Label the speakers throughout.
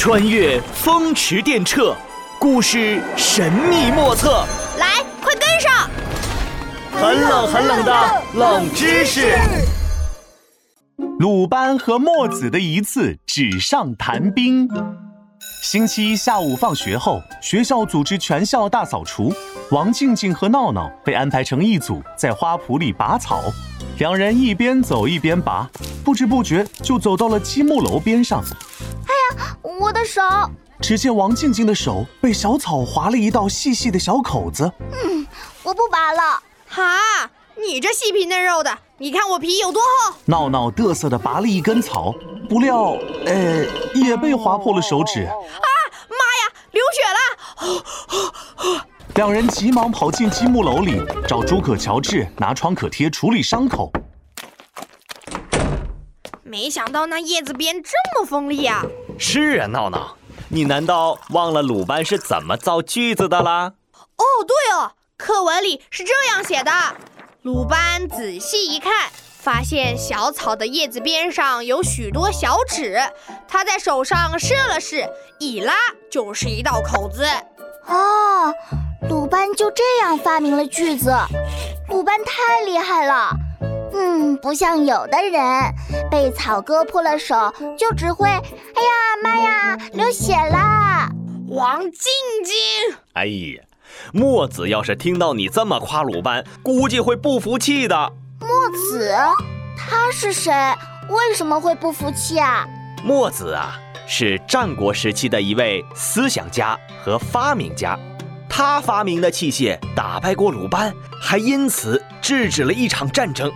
Speaker 1: 穿越风驰电掣，故事神秘莫测。
Speaker 2: 来，快跟上！
Speaker 1: 很冷很冷的冷知识。
Speaker 3: 鲁班和墨子的一次纸上谈兵。星期一下午放学后，学校组织全校大扫除。王静静和闹闹被安排成一组，在花圃里拔草。两人一边走一边拔，不知不觉就走到了积木楼边上。
Speaker 2: 我的手！
Speaker 3: 只见王静静的手被小草划了一道细细的小口子。
Speaker 2: 嗯，我不拔了。
Speaker 4: 哈，你这细皮嫩肉的，你看我皮有多厚？
Speaker 3: 闹闹得瑟的拔了一根草，不料，呃，也被划破了手指。
Speaker 4: 啊，妈呀，流血
Speaker 3: 了！两人急忙跑进积木楼里，找诸葛乔治拿创可贴处理伤口。
Speaker 4: 没想到那叶子边这么锋利啊！
Speaker 1: 是啊，闹闹，你难道忘了鲁班是怎么造句子的啦？
Speaker 4: 哦，对哦，课文里是这样写的：鲁班仔细一看，发现小草的叶子边上有许多小齿，他在手上试了试，一拉就是一道口子。
Speaker 2: 哦。鲁班就这样发明了句子，鲁班太厉害了。嗯，不像有的人被草割破了手，就只会“哎呀妈呀，流血啦”。
Speaker 4: 王静静，
Speaker 1: 哎呀，墨子要是听到你这么夸鲁班，估计会不服气的。
Speaker 2: 墨子，他是谁？为什么会不服气啊？
Speaker 1: 墨子啊，是战国时期的一位思想家和发明家。他发明的器械打败过鲁班，还因此制止了一场战争。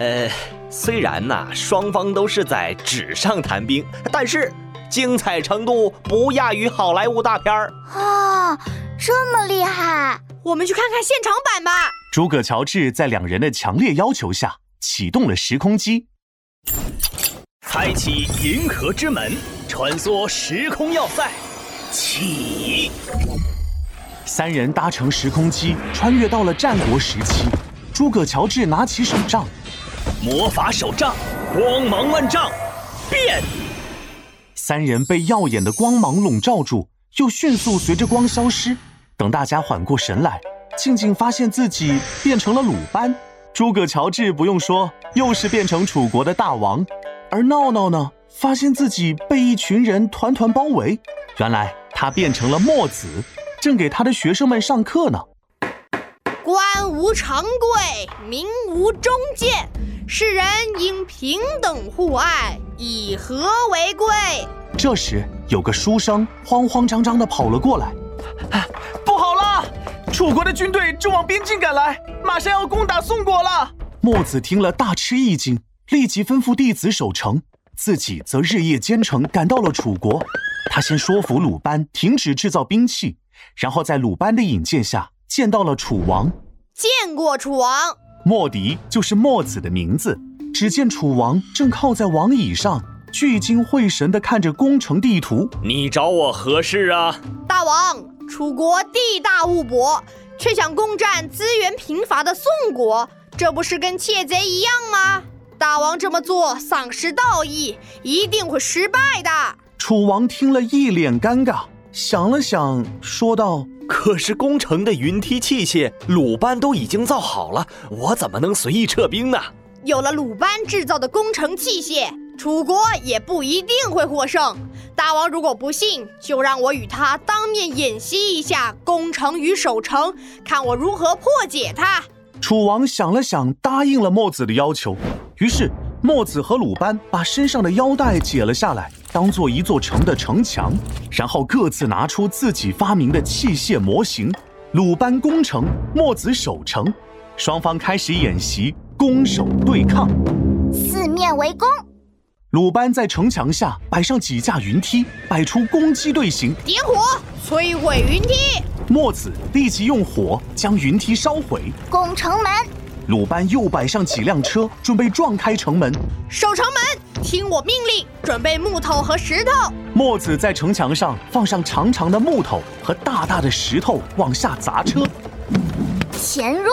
Speaker 1: 呃，虽然呐，双方都是在纸上谈兵，但是精彩程度不亚于好莱坞大片儿
Speaker 2: 啊！这么厉害，
Speaker 4: 我们去看看现场版吧。
Speaker 3: 诸葛乔治在两人的强烈要求下，启动了时空机，
Speaker 1: 开启银河之门，穿梭时空要塞，起。
Speaker 3: 三人搭乘时空机，穿越到了战国时期。诸葛乔治拿起手杖，
Speaker 1: 魔法手杖，光芒万丈，变！
Speaker 3: 三人被耀眼的光芒笼罩住，又迅速随着光消失。等大家缓过神来，静静发现自己变成了鲁班。诸葛乔治不用说，又是变成楚国的大王。而闹闹呢，发现自己被一群人团团包围，原来他变成了墨子。正给他的学生们上课呢。
Speaker 4: 官无常贵，民无忠谏，世人应平等互爱，以和为贵。
Speaker 3: 这时，有个书生慌慌张张地跑了过来：“
Speaker 5: 不好了，楚国的军队正往边境赶来，马上要攻打宋国了。”
Speaker 3: 墨子听了大吃一惊，立即吩咐弟子守城，自己则日夜兼程赶到了楚国。他先说服鲁班停止制造兵器。然后在鲁班的引荐下见到了楚王，
Speaker 4: 见过楚王。
Speaker 3: 墨翟就是墨子的名字。只见楚王正靠在王椅上，聚精会神地看着攻城地图。
Speaker 1: 你找我何事啊？
Speaker 4: 大王，楚国地大物博，却想攻占资源贫乏的宋国，这不是跟窃贼一样吗？大王这么做丧失道义，一定会失败的。
Speaker 3: 楚王听了一脸尴尬。想了想，说道：“
Speaker 1: 可是攻城的云梯器械，鲁班都已经造好了，我怎么能随意撤兵呢？
Speaker 4: 有了鲁班制造的攻城器械，楚国也不一定会获胜。大王如果不信，就让我与他当面演习一下攻城与守城，看我如何破解他。”
Speaker 3: 楚王想了想，答应了墨子的要求。于是，墨子和鲁班把身上的腰带解了下来。当做一座城的城墙，然后各自拿出自己发明的器械模型。鲁班攻城，墨子守城，双方开始演习攻守对抗，
Speaker 2: 四面围攻。
Speaker 3: 鲁班在城墙下摆上几架云梯，摆出攻击队形，
Speaker 4: 点火摧毁云梯。
Speaker 3: 墨子立即用火将云梯烧毁，
Speaker 2: 攻城门。
Speaker 3: 鲁班又摆上几辆车，准备撞开城门，
Speaker 4: 守城门。听我命令，准备木头和石头。
Speaker 3: 墨子在城墙上放上长长的木头和大大的石头，往下砸车。
Speaker 2: 潜入。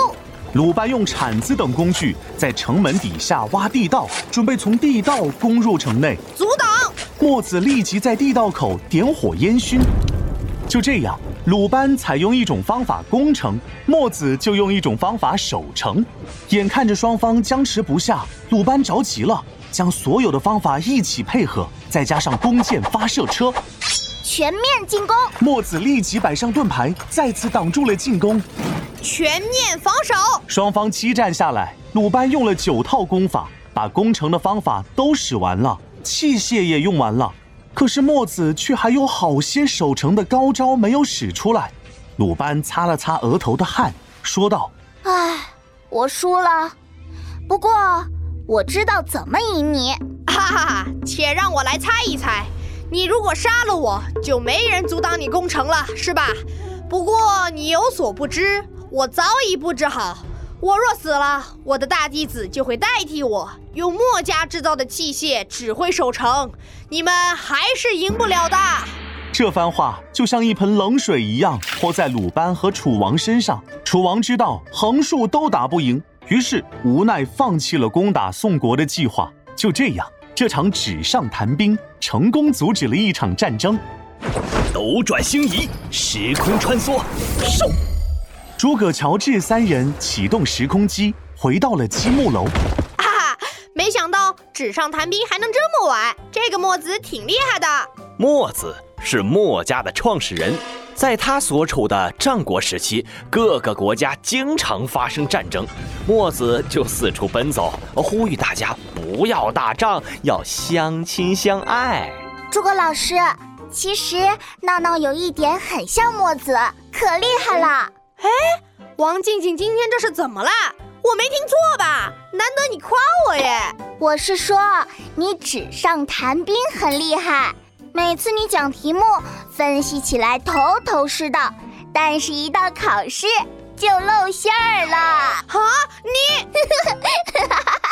Speaker 3: 鲁班用铲子等工具在城门底下挖地道，准备从地道攻入城内。
Speaker 4: 阻挡。
Speaker 3: 墨子立即在地道口点火烟熏。就这样，鲁班采用一种方法攻城，墨子就用一种方法守城。眼看着双方僵持不下，鲁班着急了，将所有的方法一起配合，再加上弓箭发射车，
Speaker 2: 全面进攻。
Speaker 3: 墨子立即摆上盾牌，再次挡住了进攻。
Speaker 4: 全面防守。
Speaker 3: 双方激战下来，鲁班用了九套功法，把攻城的方法都使完了，器械也用完了。可是墨子却还有好些守城的高招没有使出来。鲁班擦了擦额头的汗，说道：“
Speaker 2: 唉，我输了。不过我知道怎么赢你。
Speaker 4: 哈哈哈！且让我来猜一猜。你如果杀了我，就没人阻挡你攻城了，是吧？不过你有所不知。”我早已布置好，我若死了，我的大弟子就会代替我，用墨家制造的器械指挥守城，你们还是赢不了的。
Speaker 3: 这番话就像一盆冷水一样泼在鲁班和楚王身上。楚王知道横竖都打不赢，于是无奈放弃了攻打宋国的计划。就这样，这场纸上谈兵成功阻止了一场战争。
Speaker 1: 斗转星移，时空穿梭，嗖！
Speaker 3: 诸葛乔治三人启动时空机，回到了积木楼。
Speaker 4: 哈哈，没想到纸上谈兵还能这么玩，这个墨子挺厉害的。
Speaker 1: 墨子是墨家的创始人，在他所处的战国时期，各个国家经常发生战争，墨子就四处奔走，呼吁大家不要打仗，要相亲相爱。
Speaker 2: 诸葛老师，其实闹闹有一点很像墨子，可厉害了。
Speaker 4: 哎，王静静，今天这是怎么了？我没听错吧？难得你夸我耶！
Speaker 2: 我是说你纸上谈兵很厉害，每次你讲题目，分析起来头头是道，但是一到考试就露馅儿了。啊，你！